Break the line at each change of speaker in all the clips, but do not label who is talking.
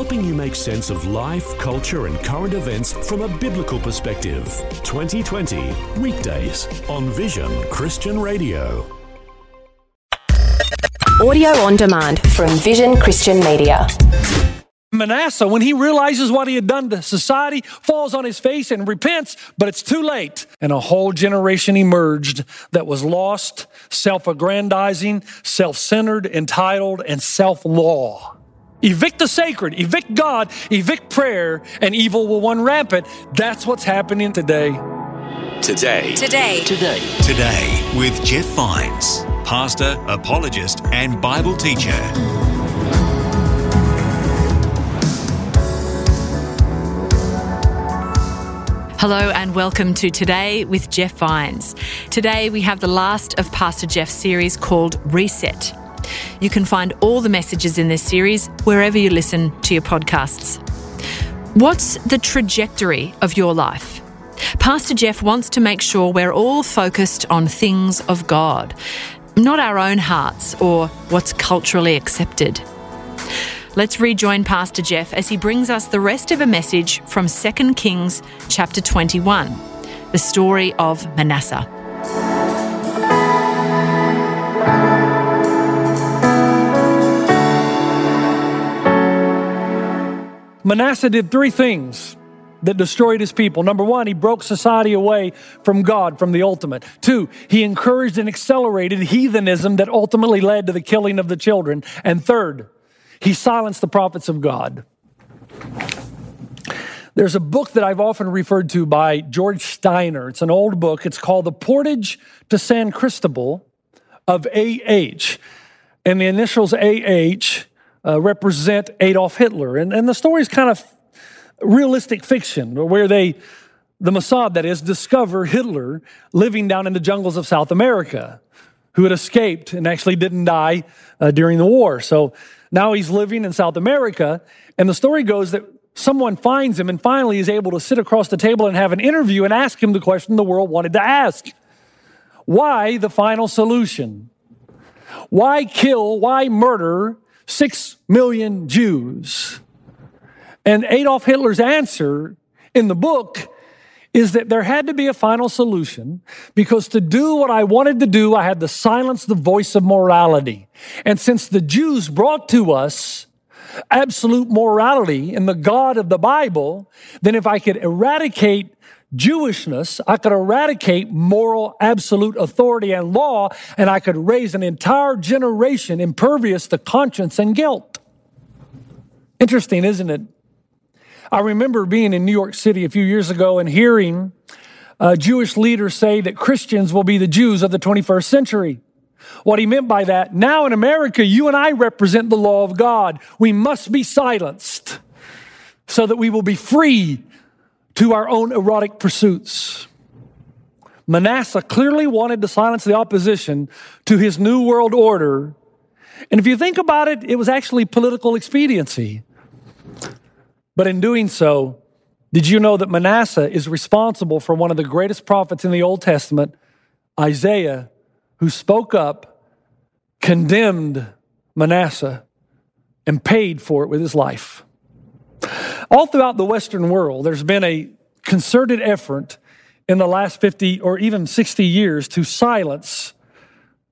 helping you make sense of life, culture, and current events from a biblical perspective. 2020, weekdays on Vision Christian Radio.
Audio on demand from Vision Christian Media.
Manasseh, when he realizes what he had done to society, falls on his face and repents, but it's too late. And a whole generation emerged that was lost, self aggrandizing, self centered, entitled, and self law. Evict the sacred, evict God, evict prayer, and evil will run rampant. That's what's happening today.
Today.
Today.
Today.
Today with Jeff Vines, pastor, apologist, and Bible teacher.
Hello and welcome to Today with Jeff Vines. Today we have the last of Pastor Jeff's series called Reset. You can find all the messages in this series wherever you listen to your podcasts. What's the trajectory of your life? Pastor Jeff wants to make sure we're all focused on things of God, not our own hearts or what's culturally accepted. Let's rejoin Pastor Jeff as he brings us the rest of a message from 2 Kings chapter 21, the story of Manasseh.
Manasseh did three things that destroyed his people. Number one, he broke society away from God, from the ultimate. Two, he encouraged and accelerated heathenism that ultimately led to the killing of the children. And third, he silenced the prophets of God. There's a book that I've often referred to by George Steiner. It's an old book. It's called The Portage to San Cristobal of AH. And the initials AH uh, represent Adolf Hitler. And, and the story is kind of realistic fiction where they, the Mossad that is, discover Hitler living down in the jungles of South America, who had escaped and actually didn't die uh, during the war. So now he's living in South America. And the story goes that someone finds him and finally is able to sit across the table and have an interview and ask him the question the world wanted to ask Why the final solution? Why kill, why murder six million Jews? And Adolf Hitler's answer in the book is that there had to be a final solution because to do what I wanted to do, I had to silence the voice of morality. And since the Jews brought to us absolute morality in the God of the Bible, then if I could eradicate Jewishness, I could eradicate moral absolute authority and law, and I could raise an entire generation impervious to conscience and guilt. Interesting, isn't it? I remember being in New York City a few years ago and hearing uh, Jewish leaders say that Christians will be the Jews of the 21st century. What he meant by that, now in America, you and I represent the law of God. We must be silenced so that we will be free to our own erotic pursuits. Manasseh clearly wanted to silence the opposition to his new world order. And if you think about it, it was actually political expediency. But in doing so, did you know that Manasseh is responsible for one of the greatest prophets in the Old Testament, Isaiah, who spoke up, condemned Manasseh, and paid for it with his life? All throughout the Western world, there's been a concerted effort in the last 50 or even 60 years to silence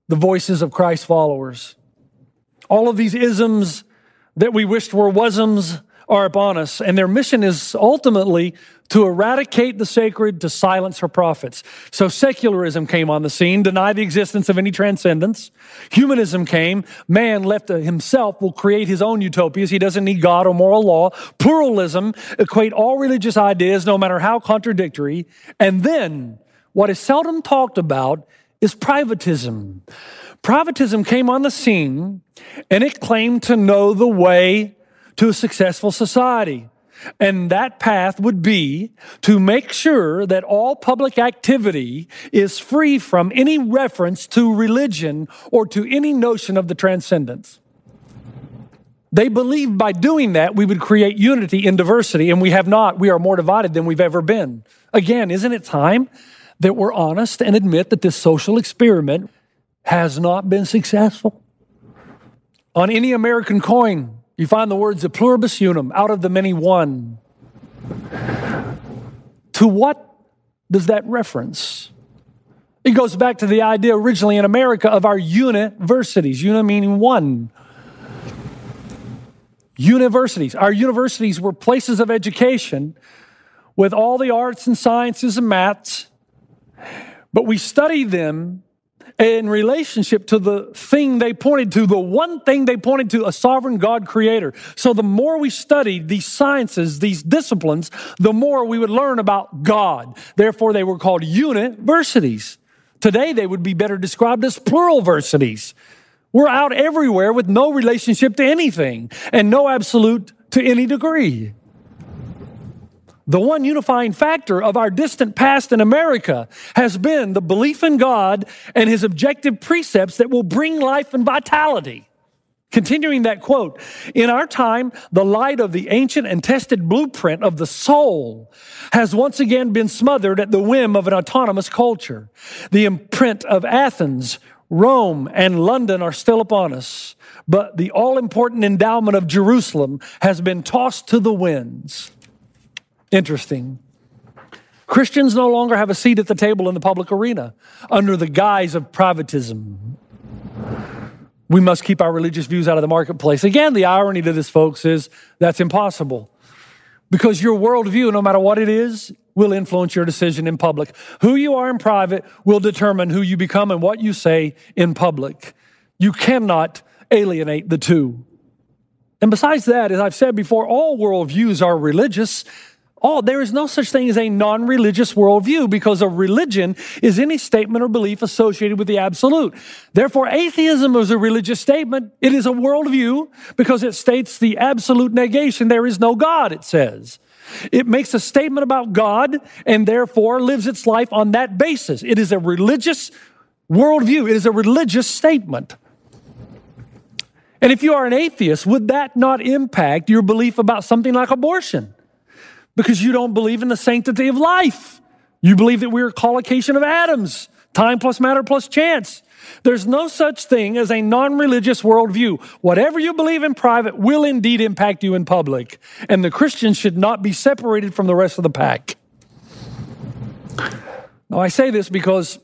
the voices of Christ followers. All of these isms that we wished were wasms are upon us, and their mission is ultimately to eradicate the sacred, to silence her prophets. So secularism came on the scene, deny the existence of any transcendence. Humanism came. Man left to himself will create his own utopias. He doesn't need God or moral law. Pluralism equate all religious ideas, no matter how contradictory. And then what is seldom talked about is privatism. Privatism came on the scene and it claimed to know the way to a successful society. And that path would be to make sure that all public activity is free from any reference to religion or to any notion of the transcendence. They believed by doing that we would create unity in diversity, and we have not. We are more divided than we've ever been. Again, isn't it time that we're honest and admit that this social experiment has not been successful? On any American coin, You find the words of pluribus unum, out of the many one. To what does that reference? It goes back to the idea originally in America of our universities, uni meaning one. Universities. Our universities were places of education with all the arts and sciences and maths, but we studied them in relationship to the thing they pointed to, the one thing they pointed to, a sovereign God creator. So the more we studied these sciences, these disciplines, the more we would learn about God. Therefore, they were called universities. Today, they would be better described as plural pluralversities. We're out everywhere with no relationship to anything and no absolute to any degree. The one unifying factor of our distant past in America has been the belief in God and his objective precepts that will bring life and vitality. Continuing that quote, in our time, the light of the ancient and tested blueprint of the soul has once again been smothered at the whim of an autonomous culture. The imprint of Athens, Rome, and London are still upon us, but the all important endowment of Jerusalem has been tossed to the winds. Interesting. Christians no longer have a seat at the table in the public arena under the guise of privatism. We must keep our religious views out of the marketplace. Again, the irony to this, folks, is that's impossible because your worldview, no matter what it is, will influence your decision in public. Who you are in private will determine who you become and what you say in public. You cannot alienate the two. And besides that, as I've said before, all worldviews are religious. Oh, there is no such thing as a non religious worldview because a religion is any statement or belief associated with the absolute. Therefore, atheism is a religious statement. It is a worldview because it states the absolute negation. There is no God, it says. It makes a statement about God and therefore lives its life on that basis. It is a religious worldview, it is a religious statement. And if you are an atheist, would that not impact your belief about something like abortion? Because you don't believe in the sanctity of life. You believe that we're a collocation of atoms, time plus matter plus chance. There's no such thing as a non religious worldview. Whatever you believe in private will indeed impact you in public. And the Christian should not be separated from the rest of the pack. Now, I say this because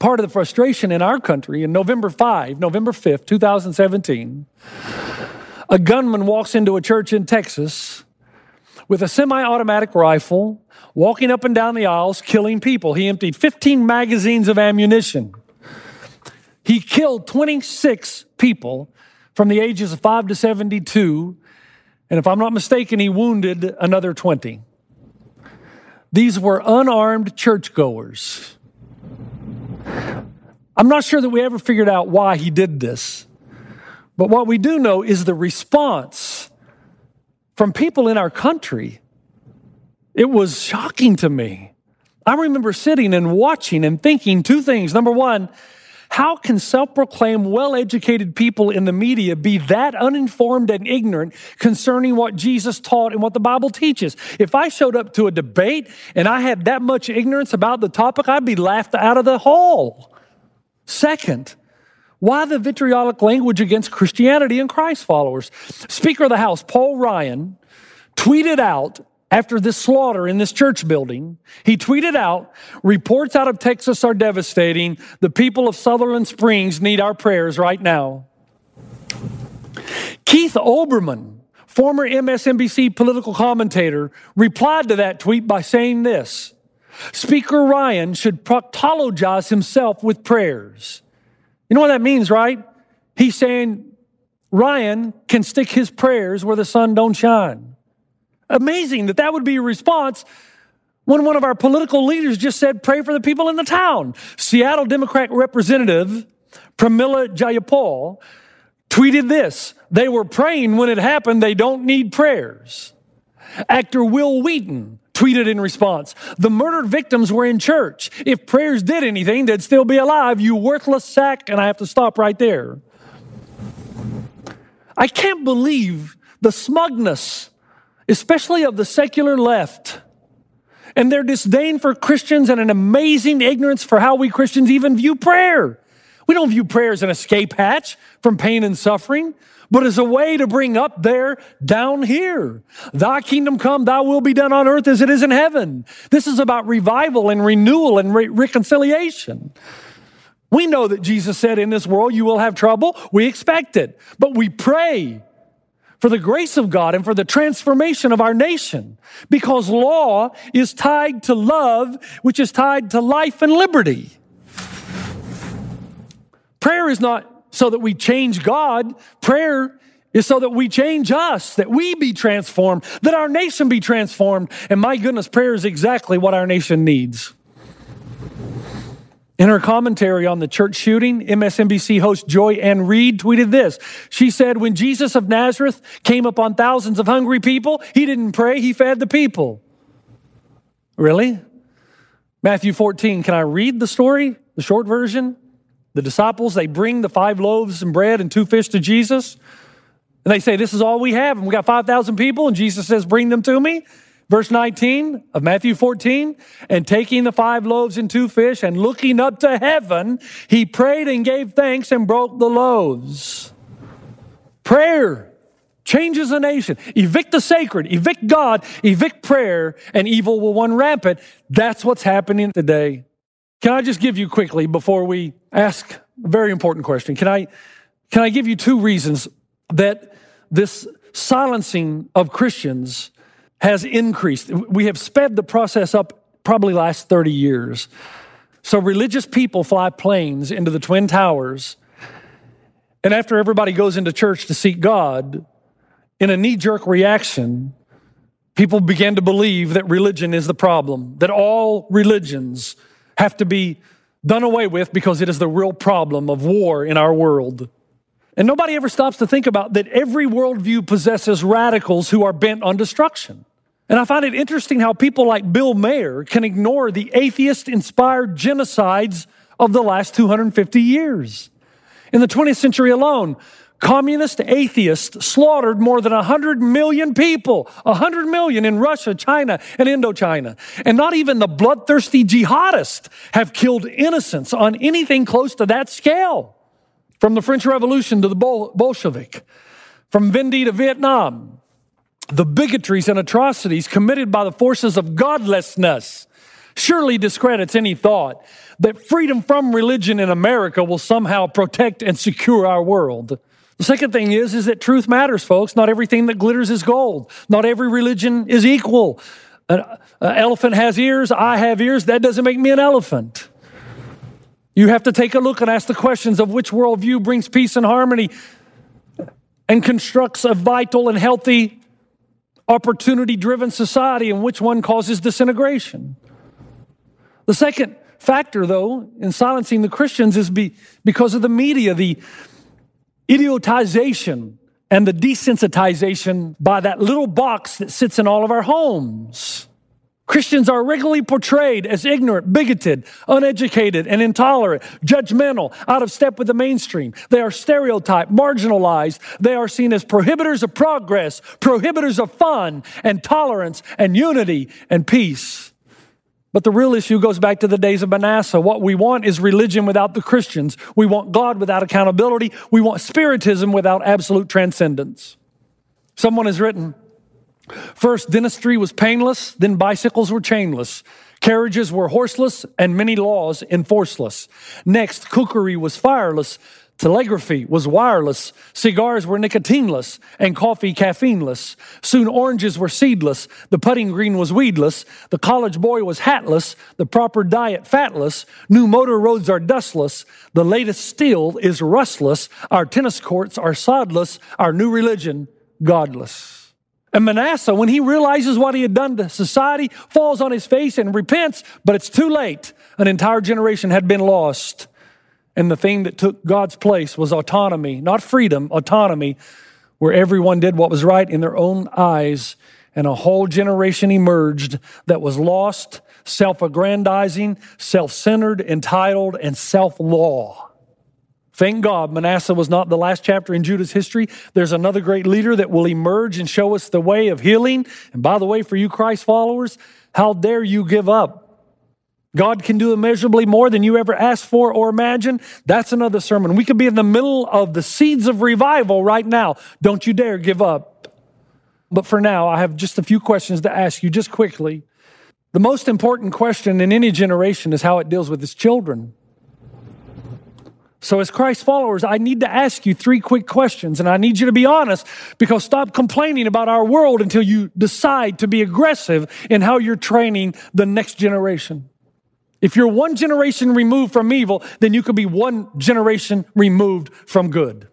part of the frustration in our country in November 5, November 5th, 2017, a gunman walks into a church in Texas with a semi automatic rifle, walking up and down the aisles, killing people. He emptied 15 magazines of ammunition. He killed 26 people from the ages of 5 to 72. And if I'm not mistaken, he wounded another 20. These were unarmed churchgoers. I'm not sure that we ever figured out why he did this. But what we do know is the response from people in our country. It was shocking to me. I remember sitting and watching and thinking two things. Number one, how can self proclaimed, well educated people in the media be that uninformed and ignorant concerning what Jesus taught and what the Bible teaches? If I showed up to a debate and I had that much ignorance about the topic, I'd be laughed out of the hall. Second, why the vitriolic language against Christianity and Christ followers? Speaker of the House, Paul Ryan, tweeted out after this slaughter in this church building, he tweeted out, reports out of Texas are devastating. The people of Sutherland Springs need our prayers right now. Keith Olbermann, former MSNBC political commentator, replied to that tweet by saying this Speaker Ryan should proctologize himself with prayers. You know what that means, right? He's saying Ryan can stick his prayers where the sun don't shine. Amazing that that would be a response when one of our political leaders just said, pray for the people in the town. Seattle Democrat Representative Pramila Jayapal tweeted this. They were praying when it happened. They don't need prayers. Actor Wil Wheaton tweeted in response The murdered victims were in church. If prayers did anything, they'd still be alive, you worthless sack. And I have to stop right there. I can't believe the smugness, especially of the secular left, and their disdain for Christians and an amazing ignorance for how we Christians even view prayer. We don't view prayer as an escape hatch from pain and suffering, but as a way to bring up there down here. Thy kingdom come, thy will be done on earth as it is in heaven. This is about revival and renewal and re- reconciliation. We know that Jesus said, In this world you will have trouble. We expect it, but we pray for the grace of God and for the transformation of our nation because law is tied to love, which is tied to life and liberty. Prayer is not so that we change God. Prayer is so that we change us, that we be transformed, that our nation be transformed. And my goodness, prayer is exactly what our nation needs. In her commentary on the church shooting, MSNBC host Joy Ann Reid tweeted this. She said, When Jesus of Nazareth came upon thousands of hungry people, he didn't pray, he fed the people. Really? Matthew 14, can I read the story, the short version? The disciples, they bring the five loaves and bread and two fish to Jesus. And they say, This is all we have. And we got 5,000 people. And Jesus says, Bring them to me. Verse 19 of Matthew 14, and taking the five loaves and two fish and looking up to heaven, he prayed and gave thanks and broke the loaves. Prayer changes a nation. Evict the sacred, evict God, evict prayer, and evil will run rampant. That's what's happening today. Can I just give you quickly before we ask a very important question? Can I, can I give you two reasons that this silencing of Christians has increased. We have sped the process up probably last 30 years. So religious people fly planes into the Twin Towers, and after everybody goes into church to seek God, in a knee jerk reaction, people begin to believe that religion is the problem, that all religions have to be done away with because it is the real problem of war in our world. And nobody ever stops to think about that every worldview possesses radicals who are bent on destruction. And I find it interesting how people like Bill Maher can ignore the atheist inspired genocides of the last 250 years. In the 20th century alone, communist atheists slaughtered more than 100 million people, 100 million in Russia, China, and Indochina. And not even the bloodthirsty jihadists have killed innocents on anything close to that scale. From the French Revolution to the Bolshevik, from Vendee to Vietnam, the bigotries and atrocities committed by the forces of godlessness surely discredits any thought that freedom from religion in America will somehow protect and secure our world. The second thing is, is that truth matters, folks. Not everything that glitters is gold. Not every religion is equal. An, an elephant has ears, I have ears. That doesn't make me an elephant. You have to take a look and ask the questions of which worldview brings peace and harmony and constructs a vital and healthy opportunity driven society and which one causes disintegration. The second factor, though, in silencing the Christians is be, because of the media, the idiotization and the desensitization by that little box that sits in all of our homes. Christians are regularly portrayed as ignorant, bigoted, uneducated, and intolerant, judgmental, out of step with the mainstream. They are stereotyped, marginalized. They are seen as prohibitors of progress, prohibitors of fun and tolerance and unity and peace. But the real issue goes back to the days of Manasseh. What we want is religion without the Christians. We want God without accountability. We want spiritism without absolute transcendence. Someone has written, First, dentistry was painless, then bicycles were chainless. Carriages were horseless, and many laws enforceless. Next, cookery was fireless. Telegraphy was wireless, cigars were nicotineless, and coffee caffeineless. Soon oranges were seedless, the putting green was weedless, the college boy was hatless, the proper diet fatless, new motor roads are dustless, the latest steel is rustless, our tennis courts are sodless, our new religion godless. And Manasseh, when he realizes what he had done to society, falls on his face and repents, but it's too late. An entire generation had been lost. And the thing that took God's place was autonomy, not freedom, autonomy, where everyone did what was right in their own eyes. And a whole generation emerged that was lost, self aggrandizing, self centered, entitled, and self law. Thank God Manasseh was not the last chapter in Judah's history. There's another great leader that will emerge and show us the way of healing. And by the way, for you Christ followers, how dare you give up? God can do immeasurably more than you ever asked for or imagine. That's another sermon. We could be in the middle of the seeds of revival right now. Don't you dare give up. But for now, I have just a few questions to ask you just quickly. The most important question in any generation is how it deals with its children. So, as Christ followers, I need to ask you three quick questions, and I need you to be honest because stop complaining about our world until you decide to be aggressive in how you're training the next generation. If you're one generation removed from evil, then you could be one generation removed from good.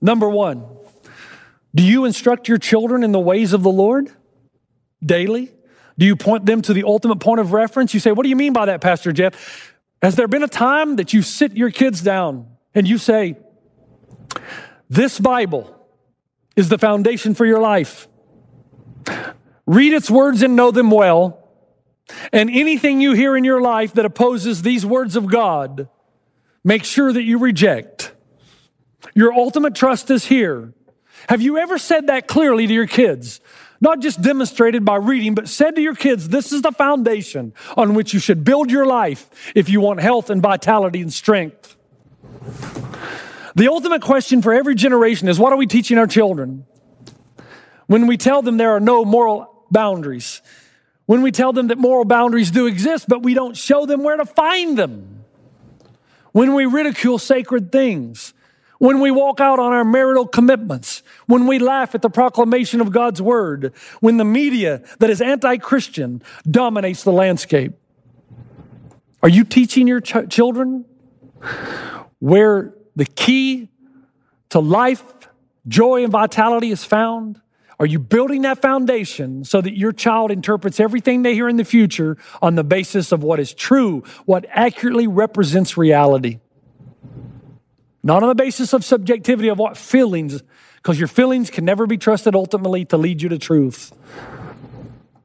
Number one, do you instruct your children in the ways of the Lord daily? Do you point them to the ultimate point of reference? You say, What do you mean by that, Pastor Jeff? Has there been a time that you sit your kids down and you say, This Bible is the foundation for your life? Read its words and know them well. And anything you hear in your life that opposes these words of God, make sure that you reject. Your ultimate trust is here. Have you ever said that clearly to your kids? Not just demonstrated by reading, but said to your kids, this is the foundation on which you should build your life if you want health and vitality and strength. The ultimate question for every generation is what are we teaching our children? When we tell them there are no moral boundaries, when we tell them that moral boundaries do exist, but we don't show them where to find them, when we ridicule sacred things, when we walk out on our marital commitments, when we laugh at the proclamation of God's word, when the media that is anti Christian dominates the landscape. Are you teaching your ch- children where the key to life, joy, and vitality is found? Are you building that foundation so that your child interprets everything they hear in the future on the basis of what is true, what accurately represents reality? Not on the basis of subjectivity of what feelings, because your feelings can never be trusted ultimately to lead you to truth.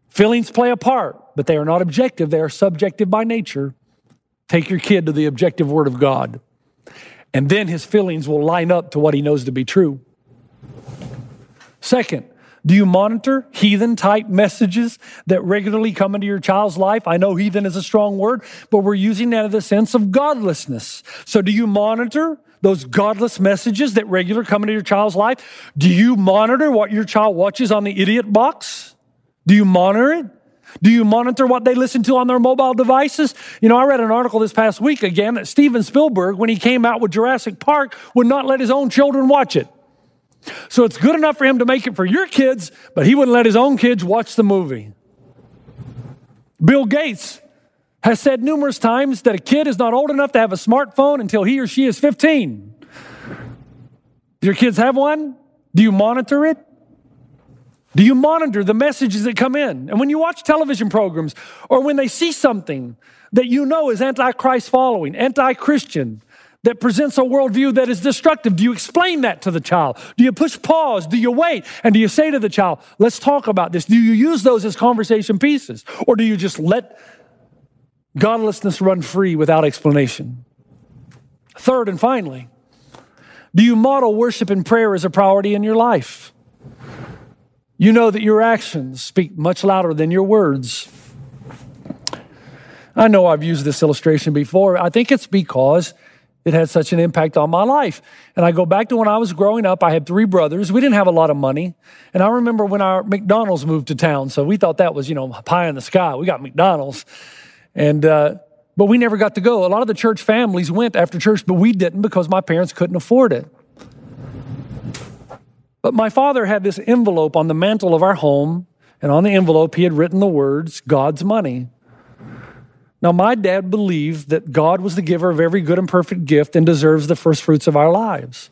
Feelings play a part, but they are not objective, they are subjective by nature. Take your kid to the objective word of God, and then his feelings will line up to what he knows to be true. Second, do you monitor heathen type messages that regularly come into your child's life? I know heathen is a strong word, but we're using that in the sense of godlessness. So do you monitor those godless messages that regular come into your child's life? Do you monitor what your child watches on the idiot box? Do you monitor it? Do you monitor what they listen to on their mobile devices? You know, I read an article this past week again that Steven Spielberg, when he came out with Jurassic Park, would not let his own children watch it. So it's good enough for him to make it for your kids, but he wouldn't let his own kids watch the movie. Bill Gates has said numerous times that a kid is not old enough to have a smartphone until he or she is 15. Do your kids have one? Do you monitor it? Do you monitor the messages that come in? And when you watch television programs or when they see something that you know is anti Christ following, anti Christian, that presents a worldview that is destructive, do you explain that to the child? Do you push pause? Do you wait? And do you say to the child, let's talk about this? Do you use those as conversation pieces? Or do you just let Godlessness run free without explanation. Third and finally, do you model worship and prayer as a priority in your life? You know that your actions speak much louder than your words. I know I've used this illustration before. I think it's because it had such an impact on my life. And I go back to when I was growing up, I had three brothers. We didn't have a lot of money. And I remember when our McDonald's moved to town. So we thought that was, you know, pie in the sky. We got McDonald's. And, uh, but we never got to go. A lot of the church families went after church, but we didn't because my parents couldn't afford it. But my father had this envelope on the mantle of our home, and on the envelope, he had written the words, God's money. Now, my dad believed that God was the giver of every good and perfect gift and deserves the first fruits of our lives.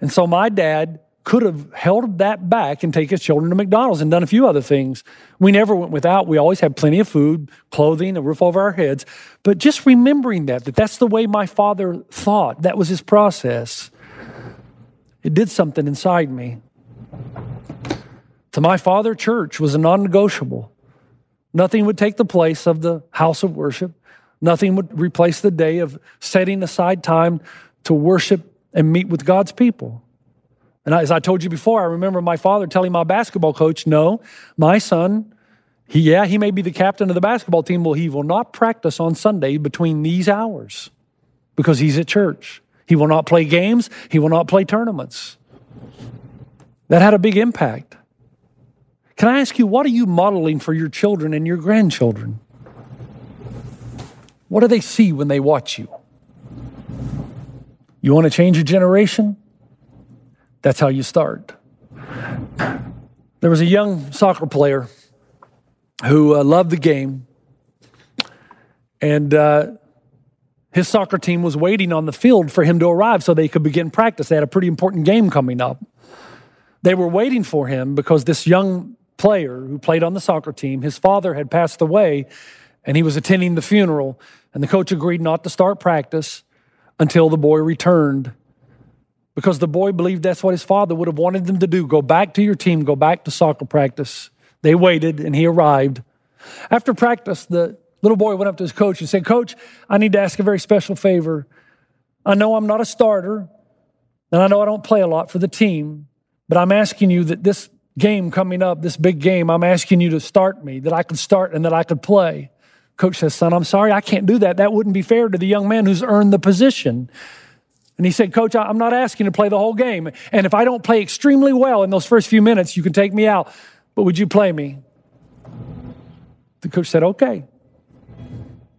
And so my dad could have held that back and take his children to McDonald's and done a few other things. We never went without. We always had plenty of food, clothing, a roof over our heads. But just remembering that, that that's the way my father thought, that was his process, it did something inside me. To my father, church was a non negotiable. Nothing would take the place of the house of worship. Nothing would replace the day of setting aside time to worship and meet with God's people. And as I told you before, I remember my father telling my basketball coach, No, my son, He, yeah, he may be the captain of the basketball team. Well, he will not practice on Sunday between these hours because he's at church. He will not play games. He will not play tournaments. That had a big impact. Can I ask you, what are you modeling for your children and your grandchildren? What do they see when they watch you? You want to change your generation? That's how you start. There was a young soccer player who uh, loved the game, and uh, his soccer team was waiting on the field for him to arrive so they could begin practice. They had a pretty important game coming up. They were waiting for him because this young player who played on the soccer team, his father had passed away and he was attending the funeral. And the coach agreed not to start practice until the boy returned because the boy believed that's what his father would have wanted them to do go back to your team, go back to soccer practice. They waited and he arrived. After practice, the little boy went up to his coach and said, Coach, I need to ask a very special favor. I know I'm not a starter, and I know I don't play a lot for the team, but I'm asking you that this game coming up, this big game, I'm asking you to start me, that I could start and that I could play. Coach says, Son, I'm sorry, I can't do that. That wouldn't be fair to the young man who's earned the position. And he said, Coach, I'm not asking to play the whole game. And if I don't play extremely well in those first few minutes, you can take me out. But would you play me? The coach said, Okay.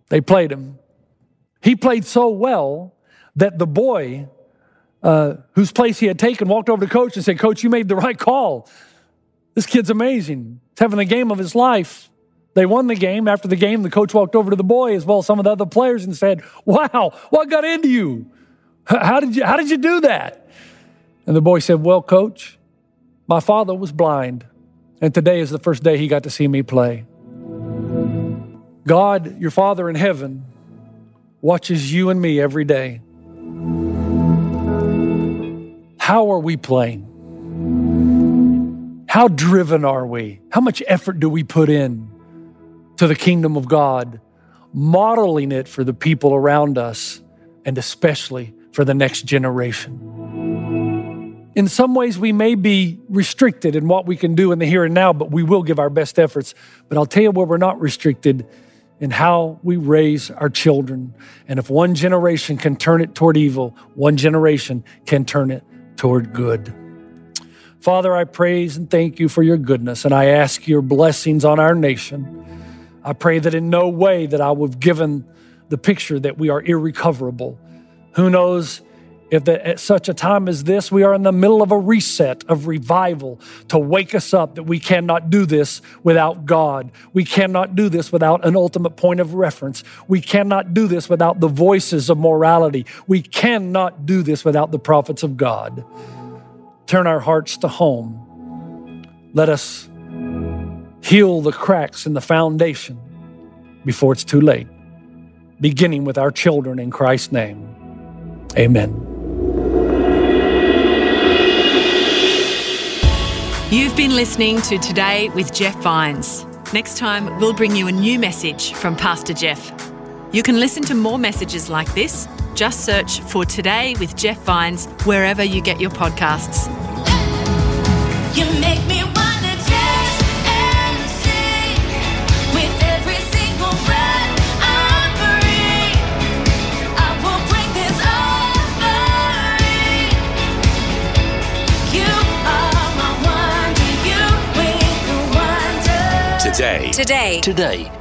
They played him. He played so well that the boy uh, whose place he had taken walked over to coach and said, Coach, you made the right call. This kid's amazing. He's having the game of his life. They won the game. After the game, the coach walked over to the boy as well as some of the other players and said, Wow, what got into you? How did you, how did you do that? And the boy said, Well, coach, my father was blind, and today is the first day he got to see me play. God, your Father in heaven, watches you and me every day. How are we playing? How driven are we? How much effort do we put in to the kingdom of God, modeling it for the people around us and especially for the next generation? In some ways, we may be restricted in what we can do in the here and now, but we will give our best efforts. But I'll tell you where we're not restricted in how we raise our children. And if one generation can turn it toward evil, one generation can turn it toward good. Father, I praise and thank you for your goodness, and I ask your blessings on our nation. I pray that in no way that I would have given the picture that we are irrecoverable. Who knows if at such a time as this, we are in the middle of a reset of revival to wake us up that we cannot do this without God. We cannot do this without an ultimate point of reference. We cannot do this without the voices of morality. We cannot do this without the prophets of God. Turn our hearts to home. Let us heal the cracks in the foundation before it's too late, beginning with our children in Christ's name. Amen.
You've been listening to Today with Jeff Vines. Next time, we'll bring you a new message from Pastor Jeff. You can listen to more messages like this. Just search for Today with Jeff Vines wherever you get your podcasts.
You make me wanna dance and sing with every single breath I breathe. I will bring this offering. You are my wonder. You with the wonder.
Today.
Today.
Today.